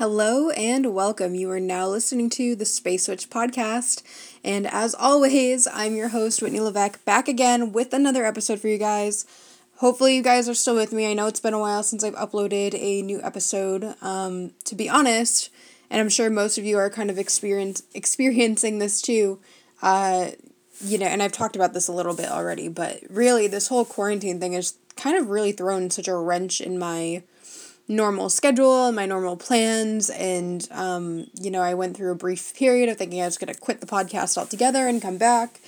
Hello and welcome. You are now listening to the Space Witch podcast. And as always, I'm your host, Whitney Levesque, back again with another episode for you guys. Hopefully, you guys are still with me. I know it's been a while since I've uploaded a new episode. Um, to be honest, and I'm sure most of you are kind of experience, experiencing this too. Uh, you know, and I've talked about this a little bit already, but really, this whole quarantine thing has kind of really thrown such a wrench in my normal schedule and my normal plans. And, um, you know, I went through a brief period of thinking I was going to quit the podcast altogether and come back.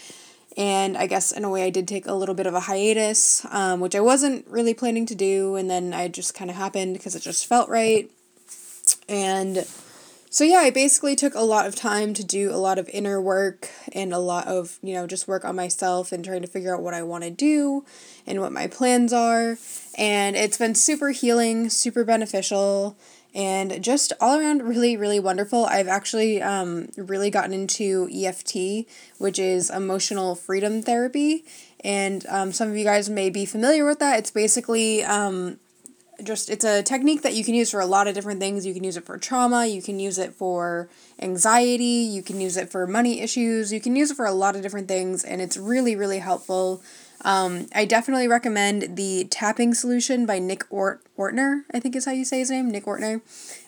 And I guess in a way I did take a little bit of a hiatus, um, which I wasn't really planning to do. And then I just kind of happened because it just felt right. And so yeah, I basically took a lot of time to do a lot of inner work and a lot of, you know, just work on myself and trying to figure out what I want to do and what my plans are. And it's been super healing, super beneficial, and just all around really, really wonderful. I've actually um, really gotten into EFT, which is emotional freedom therapy. And um, some of you guys may be familiar with that. It's basically um, just it's a technique that you can use for a lot of different things. You can use it for trauma, you can use it for anxiety, you can use it for money issues, you can use it for a lot of different things, and it's really, really helpful. Um, I definitely recommend the tapping solution by Nick Ort- Ortner, I think is how you say his name, Nick Ortner.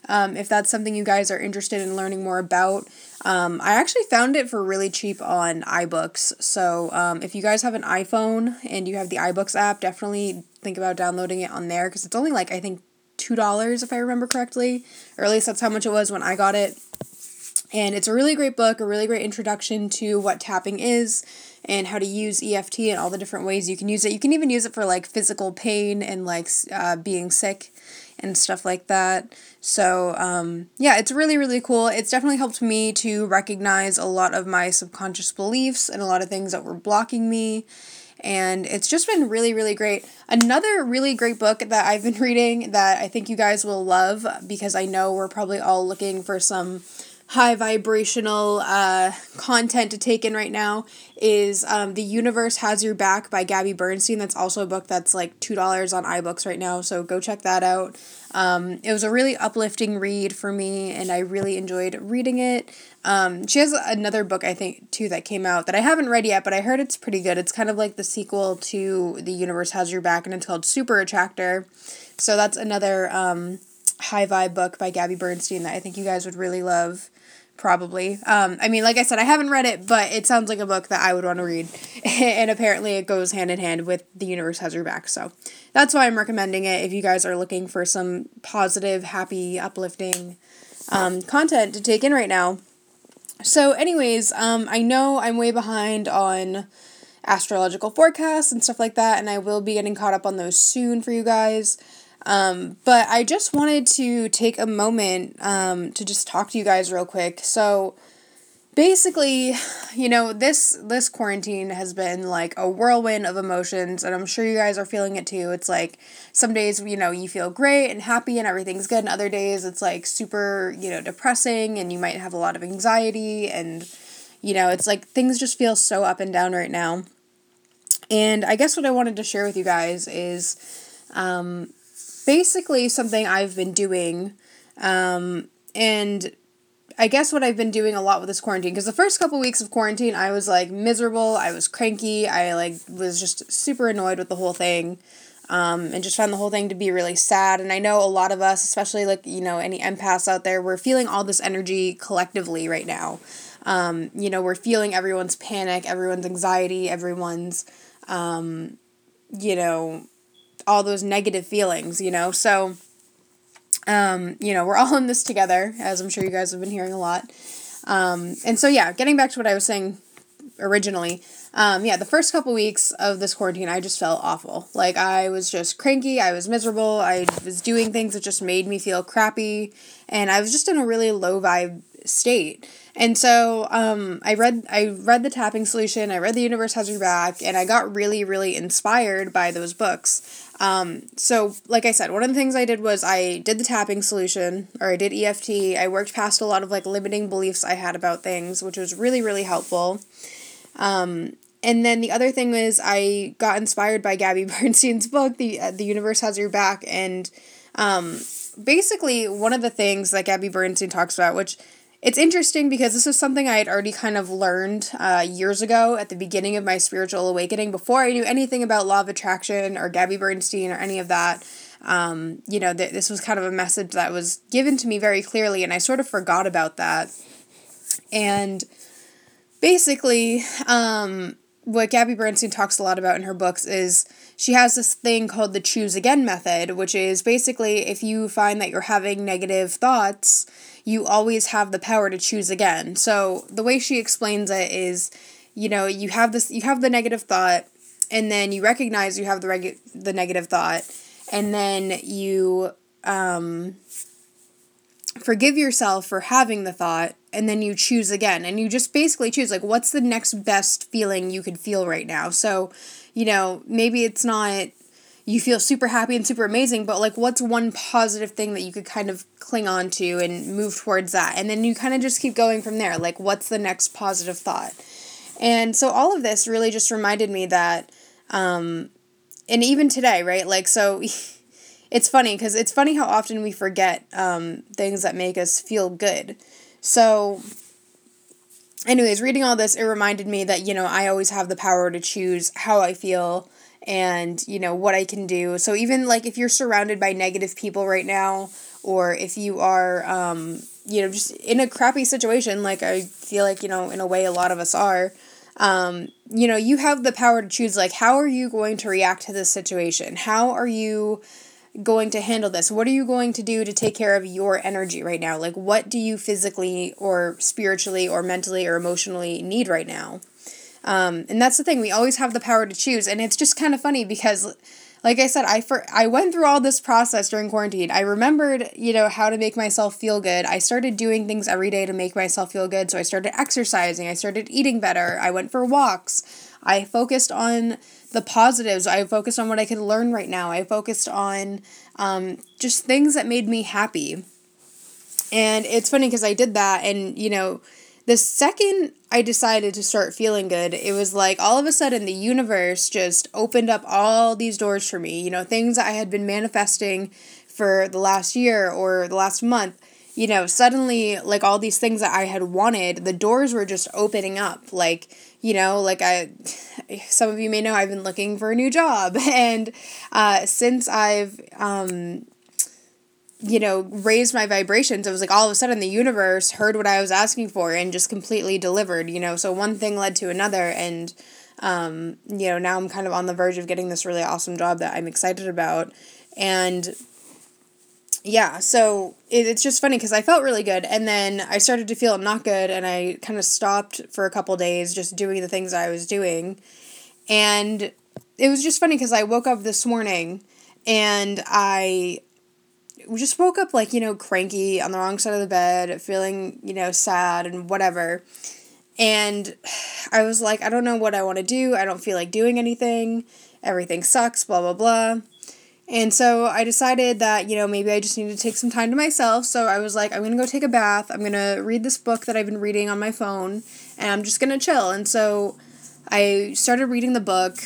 Um, if that's something you guys are interested in learning more about, um, I actually found it for really cheap on iBooks. So um, if you guys have an iPhone and you have the iBooks app, definitely think about downloading it on there because it's only like, I think, $2 if I remember correctly, or at least that's how much it was when I got it. And it's a really great book, a really great introduction to what tapping is and how to use EFT and all the different ways you can use it. You can even use it for like physical pain and like uh, being sick and stuff like that. So, um, yeah, it's really, really cool. It's definitely helped me to recognize a lot of my subconscious beliefs and a lot of things that were blocking me. And it's just been really, really great. Another really great book that I've been reading that I think you guys will love because I know we're probably all looking for some high vibrational uh, content to take in right now is um, The Universe Has Your Back by Gabby Bernstein. That's also a book that's like $2 on iBooks right now, so go check that out. Um, it was a really uplifting read for me, and I really enjoyed reading it. Um, she has another book, I think, too, that came out that I haven't read yet, but I heard it's pretty good. It's kind of like the sequel to The Universe Has Your Back, and it's called Super Attractor. So that's another um, high vibe book by Gabby Bernstein that I think you guys would really love probably. Um, I mean, like I said, I haven't read it, but it sounds like a book that I would want to read. and apparently it goes hand in hand with The Universe Has Your Back. So that's why I'm recommending it if you guys are looking for some positive, happy, uplifting um, content to take in right now. So, anyways, um, I know I'm way behind on astrological forecasts and stuff like that, and I will be getting caught up on those soon for you guys. Um, but I just wanted to take a moment um, to just talk to you guys real quick. So basically, you know, this this quarantine has been like a whirlwind of emotions and I'm sure you guys are feeling it too. It's like some days, you know, you feel great and happy and everything's good and other days it's like super, you know, depressing and you might have a lot of anxiety and you know, it's like things just feel so up and down right now. And I guess what I wanted to share with you guys is um, basically something I've been doing. Um, and I guess what I've been doing a lot with this quarantine, because the first couple weeks of quarantine, I was like miserable, I was cranky, I like was just super annoyed with the whole thing. Um, and just found the whole thing to be really sad. And I know a lot of us, especially like, you know, any empaths out there, we're feeling all this energy collectively right now. Um, you know, we're feeling everyone's panic, everyone's anxiety, everyone's, um, you know, all those negative feelings, you know? So, um, you know, we're all in this together, as I'm sure you guys have been hearing a lot. Um, and so, yeah, getting back to what I was saying originally, um, yeah, the first couple weeks of this quarantine, I just felt awful. Like, I was just cranky, I was miserable, I was doing things that just made me feel crappy, and I was just in a really low vibe state. And so um, I read I read the tapping solution, I read the universe has your back, and I got really really inspired by those books. Um, so like I said, one of the things I did was I did the tapping solution, or I did EFT. I worked past a lot of like limiting beliefs I had about things, which was really really helpful. Um, and then the other thing was I got inspired by Gabby Bernstein's book, the uh, the universe has your back, and um, basically, one of the things that Gabby Bernstein talks about, which it's interesting because this is something I had already kind of learned uh, years ago at the beginning of my spiritual awakening before I knew anything about law of attraction or Gabby Bernstein or any of that. Um, you know, th- this was kind of a message that was given to me very clearly, and I sort of forgot about that. And basically, um, what Gabby Bernstein talks a lot about in her books is she has this thing called the choose again method, which is basically if you find that you're having negative thoughts, you always have the power to choose again. So the way she explains it is, you know, you have this you have the negative thought and then you recognize you have the regu- the negative thought and then you um forgive yourself for having the thought and then you choose again and you just basically choose like what's the next best feeling you could feel right now so you know maybe it's not you feel super happy and super amazing, but like what's one positive thing that you could kind of cling on to and move towards that? And then you kind of just keep going from there. Like what's the next positive thought? And so all of this really just reminded me that um and even today, right? Like so it's funny because it's funny how often we forget um things that make us feel good. So anyways, reading all this, it reminded me that, you know, I always have the power to choose how I feel and you know what I can do. So even like if you're surrounded by negative people right now or if you are um you know just in a crappy situation like I feel like you know in a way a lot of us are um you know you have the power to choose like how are you going to react to this situation? How are you going to handle this? What are you going to do to take care of your energy right now? Like what do you physically or spiritually or mentally or emotionally need right now? Um, and that's the thing, we always have the power to choose. And it's just kind of funny because, like I said, I, for, I went through all this process during quarantine. I remembered, you know, how to make myself feel good. I started doing things every day to make myself feel good. So I started exercising, I started eating better, I went for walks. I focused on the positives. I focused on what I could learn right now. I focused on um, just things that made me happy. And it's funny because I did that, and you know, the second I decided to start feeling good, it was like all of a sudden the universe just opened up all these doors for me. You know, things I had been manifesting for the last year or the last month. You know, suddenly, like all these things that I had wanted, the doors were just opening up. Like, you know, like I, some of you may know I've been looking for a new job. And uh, since I've um, you know, raised my vibrations. It was like all of a sudden the universe heard what I was asking for and just completely delivered, you know. So one thing led to another and um, you know, now I'm kind of on the verge of getting this really awesome job that I'm excited about. And yeah, so it, it's just funny because I felt really good and then I started to feel not good and I kind of stopped for a couple days just doing the things I was doing. And it was just funny because I woke up this morning and I just woke up like you know cranky on the wrong side of the bed feeling you know sad and whatever. And i was like i don't know what i want to do. I don't feel like doing anything. Everything sucks blah blah blah. And so i decided that you know maybe i just need to take some time to myself. So i was like i'm gonna go take a bath. I'm gonna read this book that i've been reading on my phone and i'm just gonna chill. And so i started reading the book.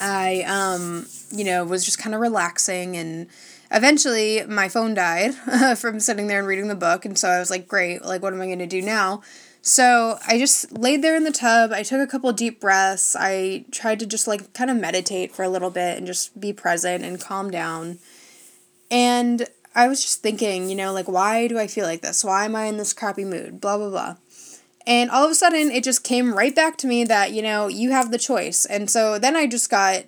I um you know was just kind of relaxing and eventually my phone died from sitting there and reading the book and so i was like great like what am i going to do now? So i just laid there in the tub. I took a couple deep breaths. I tried to just like kind of meditate for a little bit and just be present and calm down. And i was just thinking you know like why do i feel like this? Why am i in this crappy mood? Blah blah blah. And all of a sudden it just came right back to me that you know you have the choice. And so then i just got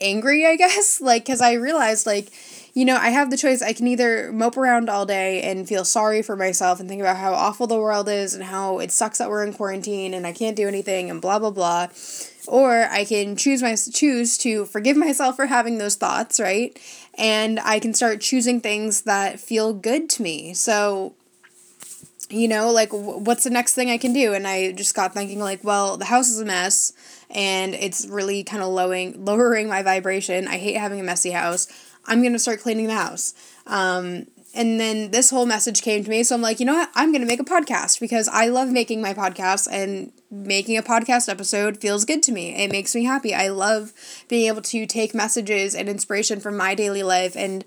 angry i guess like because i realized like you know, I have the choice. I can either mope around all day and feel sorry for myself and think about how awful the world is and how it sucks that we're in quarantine and I can't do anything and blah blah blah. Or I can choose my choose to forgive myself for having those thoughts, right? And I can start choosing things that feel good to me. So you know, like what's the next thing I can do? And I just got thinking like, well, the house is a mess and it's really kind of lowering lowering my vibration. I hate having a messy house. I'm going to start cleaning the house. Um, and then this whole message came to me. So I'm like, you know what? I'm going to make a podcast because I love making my podcast and making a podcast episode feels good to me. It makes me happy. I love being able to take messages and inspiration from my daily life and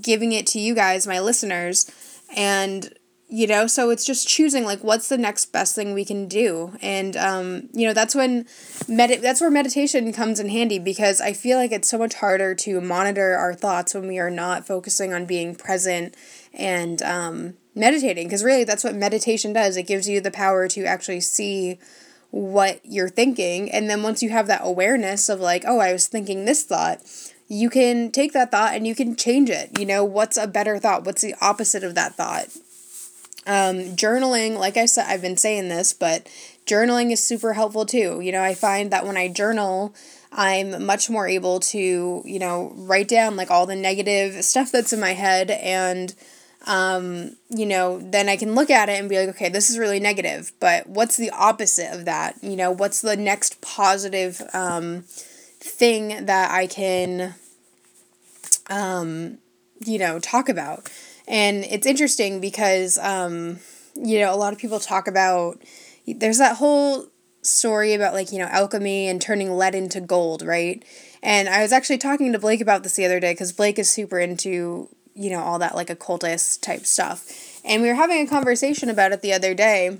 giving it to you guys, my listeners. And you know so it's just choosing like what's the next best thing we can do? And um, you know that's when med- that's where meditation comes in handy because i feel like it's so much harder to monitor our thoughts when we are not focusing on being present and um, meditating. Because really that's what meditation does. It gives you the power to actually see what you're thinking. And then once you have that awareness of like oh i was thinking this thought you can take that thought and you can change it. You know what's a better thought? What's the opposite of that thought um, journaling, like I said, I've been saying this, but journaling is super helpful too. You know, I find that when I journal, I'm much more able to, you know, write down like all the negative stuff that's in my head and um, you know, then I can look at it and be like, okay, this is really negative, but what's the opposite of that? You know, what's the next positive um, thing that I can, um, you know, talk about? And it's interesting because, um, you know, a lot of people talk about, there's that whole story about like, you know, alchemy and turning lead into gold, right? And I was actually talking to Blake about this the other day because Blake is super into, you know, all that like occultist type stuff. And we were having a conversation about it the other day.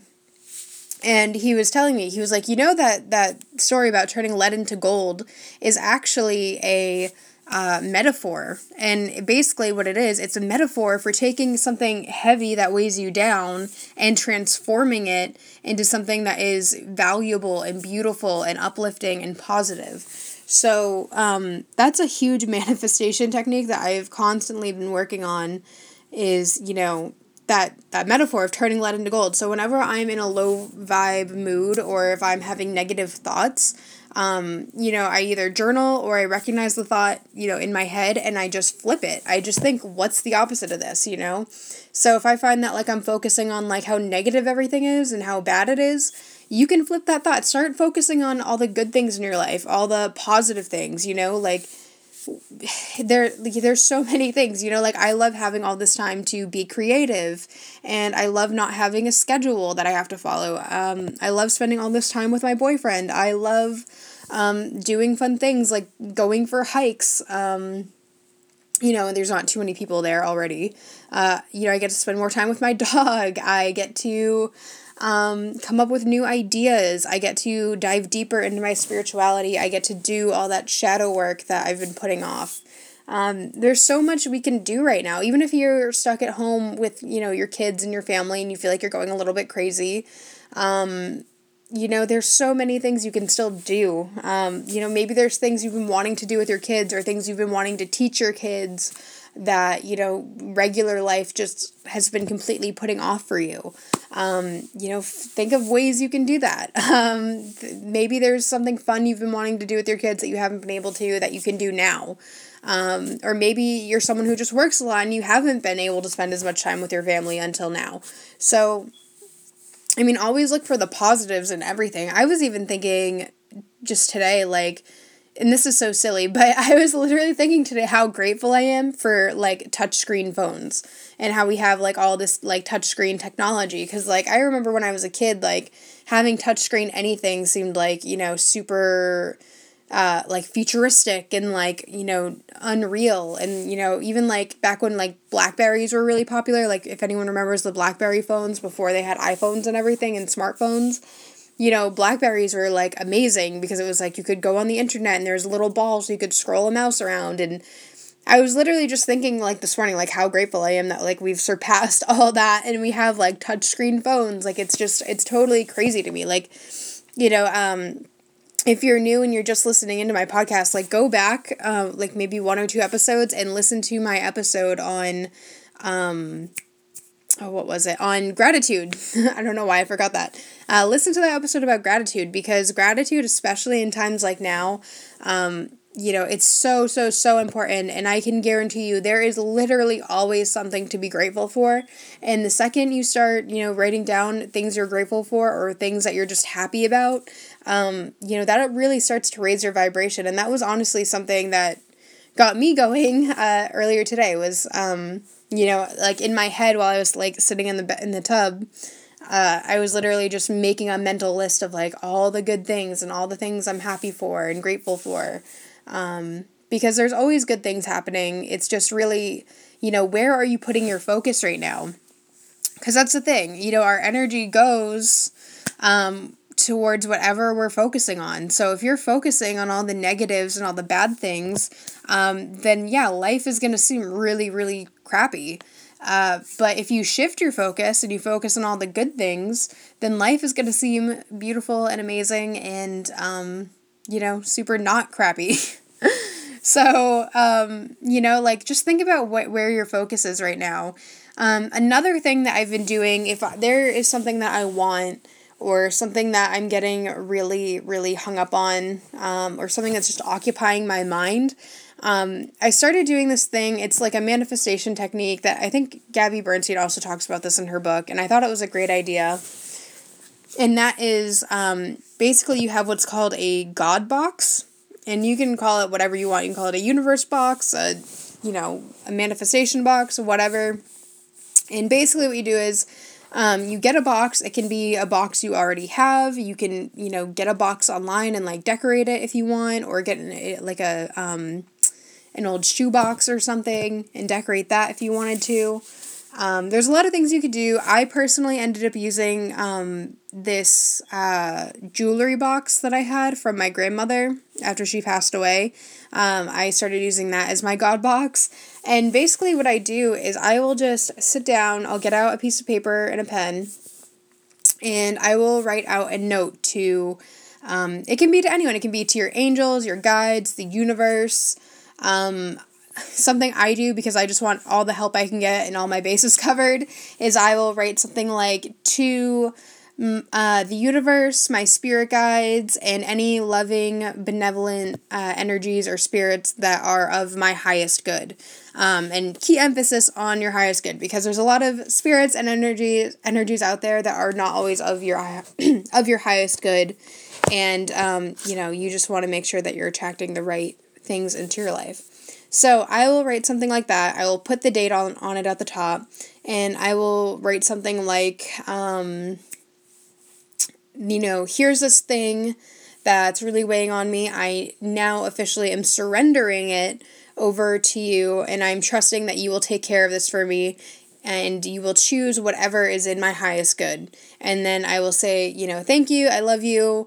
And he was telling me, he was like, you know, that, that story about turning lead into gold is actually a uh, metaphor. And basically, what it is, it's a metaphor for taking something heavy that weighs you down and transforming it into something that is valuable and beautiful and uplifting and positive. So, um, that's a huge manifestation technique that I've constantly been working on. Is, you know, that that metaphor of turning lead into gold. So whenever I'm in a low vibe mood or if I'm having negative thoughts, um, you know, I either journal or I recognize the thought, you know, in my head and I just flip it. I just think, what's the opposite of this, you know? So if I find that like I'm focusing on like how negative everything is and how bad it is, you can flip that thought. Start focusing on all the good things in your life, all the positive things, you know, like there there's so many things you know like i love having all this time to be creative and i love not having a schedule that i have to follow. Um, i love spending all this time with my boyfriend. I love um, doing fun things like going for hikes um, you know there's not too many people there already. Uh, you know i get to spend more time with my dog. I get to um, come up with new ideas. I get to dive deeper into my spirituality. I get to do all that shadow work that I've been putting off. Um, there's so much we can do right now. Even if you're stuck at home with, you know, your kids and your family and you feel like you're going a little bit crazy, um, you know, there's so many things you can still do. Um, you know, maybe there's things you've been wanting to do with your kids or things you've been wanting to teach your kids that you know regular life just has been completely putting off for you um, you know think of ways you can do that. Um, th- maybe there's something fun you've been wanting to do with your kids that you haven't been able to that you can do now. Um, or maybe you're someone who just works a lot and you haven't been able to spend as much time with your family until now. So i mean always look for the positives in everything. I was even thinking just today like and this is so silly, but I was literally thinking today how grateful I am for like touchscreen phones and how we have like all this like touchscreen technology. Because like I remember when I was a kid, like having touchscreen anything seemed like, you know, super uh, like futuristic and like you know unreal and you know even like back when like blackberries were really popular like if anyone remembers the blackberry phones before they had iphones and everything and smartphones you know, Blackberries were like amazing because it was like you could go on the internet and there's little balls so you could scroll a mouse around and I was literally just thinking like this morning like how grateful I am that like we've surpassed all that and we have like touchscreen phones. Like it's just it's totally crazy to me. Like, you know, um if you're new and you're just listening into my podcast, like go back uh, like maybe one or two episodes and listen to my episode on um oh, what was it? On gratitude. I don't know why I forgot that. Uh, listen to that episode about gratitude because gratitude, especially in times like now, um, you know, it's so, so, so important. And I can guarantee you there is literally always something to be grateful for. And the second you start, you know, writing down things you're grateful for or things that you're just happy about, um, you know, that really starts to raise your vibration. And that was honestly something that got me going uh, earlier today was um, you know, like in my head while I was like sitting in the in the tub, uh, I was literally just making a mental list of like all the good things and all the things I'm happy for and grateful for. Um, because there's always good things happening. It's just really, you know, where are you putting your focus right now? Because that's the thing, you know, our energy goes um, towards whatever we're focusing on. So if you're focusing on all the negatives and all the bad things, um, then yeah, life is going to seem really, really crappy. Uh, but if you shift your focus and you focus on all the good things, then life is going to seem beautiful and amazing and, um, you know, super not crappy. so, um, you know, like just think about what where your focus is right now. Um, another thing that I've been doing, if I, there is something that I want or something that I'm getting really, really hung up on, um, or something that's just occupying my mind, um, I started doing this thing. It's like a manifestation technique that I think Gabby Bernstein also talks about this in her book, and I thought it was a great idea. And that is um, basically you have what's called a God box, and you can call it whatever you want. You can call it a universe box, a you know, a manifestation box, whatever. And basically, what you do is um, you get a box. It can be a box you already have. You can, you know, get a box online and like decorate it if you want, or get an, like a um, an old shoebox or something and decorate that if you wanted to. Um, there's a lot of things you could do. I personally ended up using um, this uh, jewelry box that I had from my grandmother after she passed away. Um, I started using that as my God box. And basically, what I do is I will just sit down, I'll get out a piece of paper and a pen, and I will write out a note to, um, it can be to anyone, it can be to your angels, your guides, the universe. Um, something I do because I just want all the help I can get and all my bases covered is I will write something like to uh, the universe, my spirit guides, and any loving, benevolent uh, energies or spirits that are of my highest good. Um, and key emphasis on your highest good because there's a lot of spirits and energies energies out there that are not always of your of your highest good, and um, you know you just want to make sure that you're attracting the right things into your life. So I will write something like that. I will put the date on, on it at the top, and I will write something like, um, you know, here's this thing that's really weighing on me. I now officially am surrendering it over to you, and I'm trusting that you will take care of this for me and you will choose whatever is in my highest good. And then I will say, you know, thank you, I love you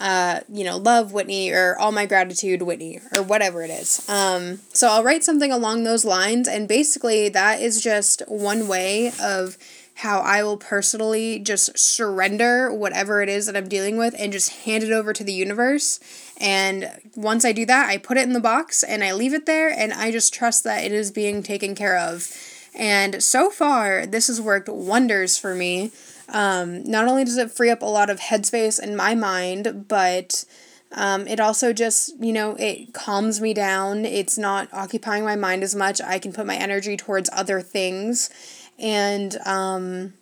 uh, you know, love Whitney or all my gratitude Whitney or whatever it is. Um, so I'll write something along those lines, and basically that is just one way of how I will personally just surrender whatever it is that I'm dealing with and just hand it over to the universe. And once I do that, I put it in the box and I leave it there, and I just trust that it is being taken care of. And so far, this has worked wonders for me. Um, not only does it free up a lot of headspace in my mind, but um, it also just, you know, it calms me down. It's not occupying my mind as much. I can put my energy towards other things. And um,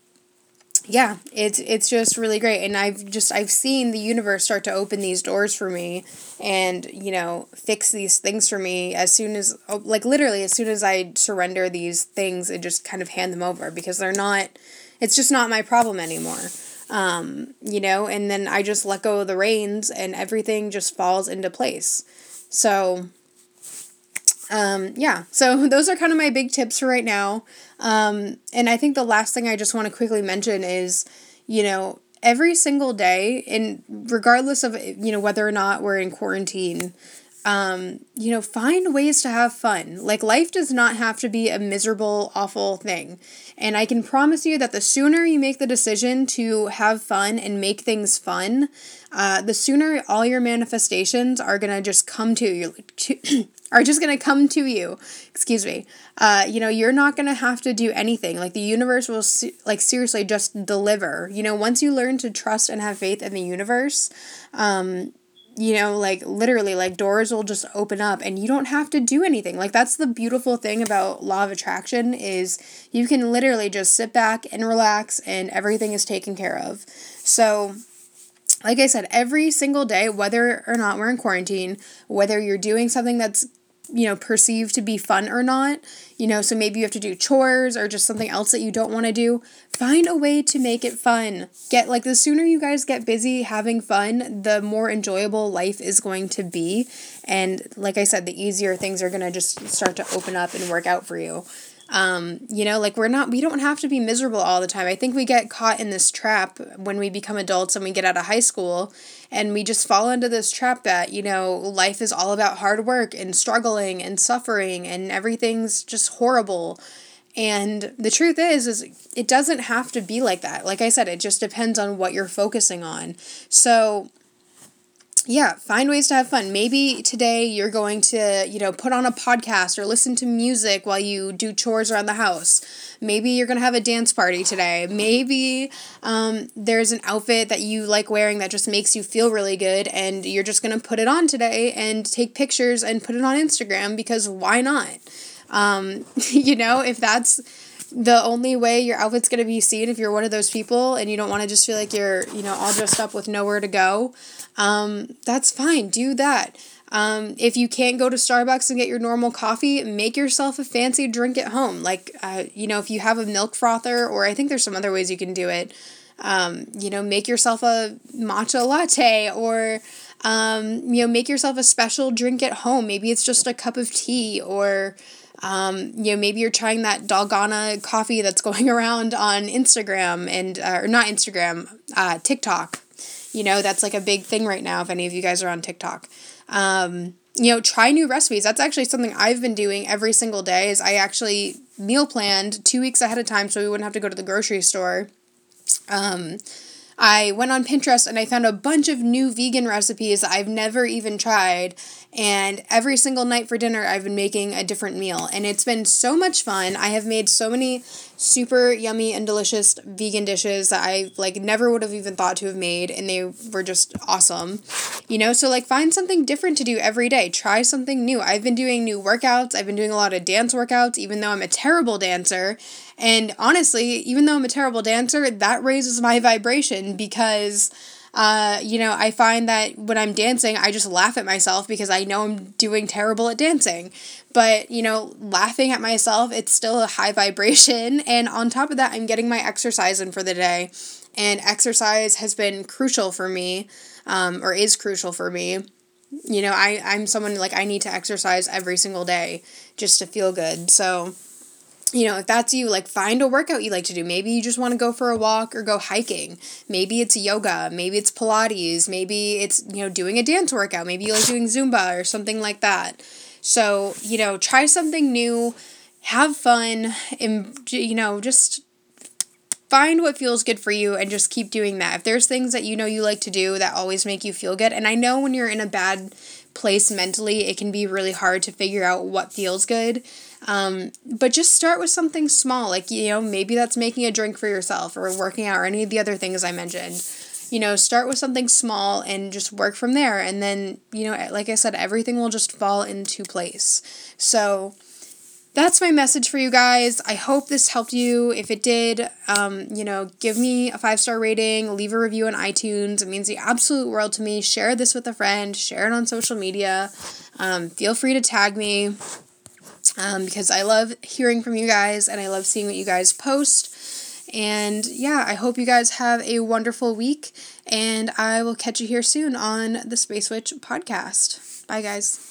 yeah, it's it's just really great. And I've just I've seen the universe start to open these doors for me and, you know, fix these things for me as soon as oh, like literally as soon as I surrender these things and just kind of hand them over because they're not it's just not my problem anymore. Um, you know, and then I just let go of the reins and everything just falls into place. So, um, yeah, so those are kind of my big tips for right now. Um, and I think the last thing I just want to quickly mention is, you know, every single day, and regardless of, you know, whether or not we're in quarantine, um, you know, find ways to have fun. Like, life does not have to be a miserable, awful thing. And I can promise you that the sooner you make the decision to have fun and make things fun, uh, the sooner all your manifestations are gonna just come to you, to, are just gonna come to you. Excuse me. Uh, you know, you're not gonna have to do anything. Like the universe will, like seriously, just deliver. You know, once you learn to trust and have faith in the universe, um, you know, like literally, like doors will just open up and you don't have to do anything. Like that's the beautiful thing about law of attraction is you can literally just sit back and relax and everything is taken care of. So, like I said, every single day, whether or not we're in quarantine, whether you're doing something that's you know, perceived to be fun or not. You know, so maybe you have to do chores or just something else that you don't want to do. Find a way to make it fun. Get like the sooner you guys get busy having fun, the more enjoyable life is going to be. And like I said, the easier things are going to just start to open up and work out for you. Um, you know, like we're not, we don't have to be miserable all the time. I think we get caught in this trap when we become adults and we get out of high school and we just fall into this trap that, you know, life is all about hard work and struggling and suffering and everything's just horrible. And the truth is is it doesn't have to be like that. Like I said, it just depends on what you're focusing on. So, yeah, find ways to have fun. Maybe today you're going to, you know, put on a podcast or listen to music while you do chores around the house. Maybe you're going to have a dance party today. Maybe um, there's an outfit that you like wearing that just makes you feel really good and you're just going to put it on today and take pictures and put it on Instagram because why not? Um, you know, if that's the only way your outfit's going to be seen if you're one of those people and you don't want to just feel like you're, you know, all dressed up with nowhere to go, um, that's fine. Do that. Um, if you can't go to Starbucks and get your normal coffee, make yourself a fancy drink at home. Like, uh, you know, if you have a milk frother, or I think there's some other ways you can do it, um, you know, make yourself a matcha latte or, um, you know, make yourself a special drink at home. Maybe it's just a cup of tea or, um, you know, maybe you're trying that Dalgona coffee that's going around on Instagram and, uh, or not Instagram, uh, TikTok. You know, that's like a big thing right now if any of you guys are on TikTok. Um, you know, try new recipes. That's actually something I've been doing every single day is I actually meal planned two weeks ahead of time so we wouldn't have to go to the grocery store. Um, I went on Pinterest and I found a bunch of new vegan recipes I've never even tried. And every single night for dinner, I've been making a different meal. And it's been so much fun. I have made so many super yummy and delicious vegan dishes that I like never would have even thought to have made. And they were just awesome. You know, so like find something different to do every day. Try something new. I've been doing new workouts. I've been doing a lot of dance workouts, even though I'm a terrible dancer. And honestly, even though I'm a terrible dancer, that raises my vibration because uh, you know, I find that when I'm dancing, I just laugh at myself because I know I'm doing terrible at dancing. But, you know, laughing at myself, it's still a high vibration. And on top of that, I'm getting my exercise in for the day. And exercise has been crucial for me, um, or is crucial for me. You know, I, I'm someone like I need to exercise every single day just to feel good. So, you know, if that's you, like find a workout you like to do. Maybe you just want to go for a walk or go hiking. Maybe it's yoga. Maybe it's Pilates. Maybe it's, you know, doing a dance workout. Maybe you like doing Zumba or something like that. So, you know, try something new, have fun, and, you know, just find what feels good for you and just keep doing that. If there's things that you know you like to do that always make you feel good, and I know when you're in a bad place mentally, it can be really hard to figure out what feels good. Um, but just start with something small, like, you know, maybe that's making a drink for yourself or working out or any of the other things I mentioned. You know, start with something small and just work from there. And then, you know, like I said, everything will just fall into place. So, that's my message for you guys. I hope this helped you. If it did, um, you know, give me a five star rating, leave a review on iTunes. It means the absolute world to me. Share this with a friend, share it on social media. Um, feel free to tag me um, because I love hearing from you guys and I love seeing what you guys post. And yeah, I hope you guys have a wonderful week, and I will catch you here soon on the Space Witch podcast. Bye, guys.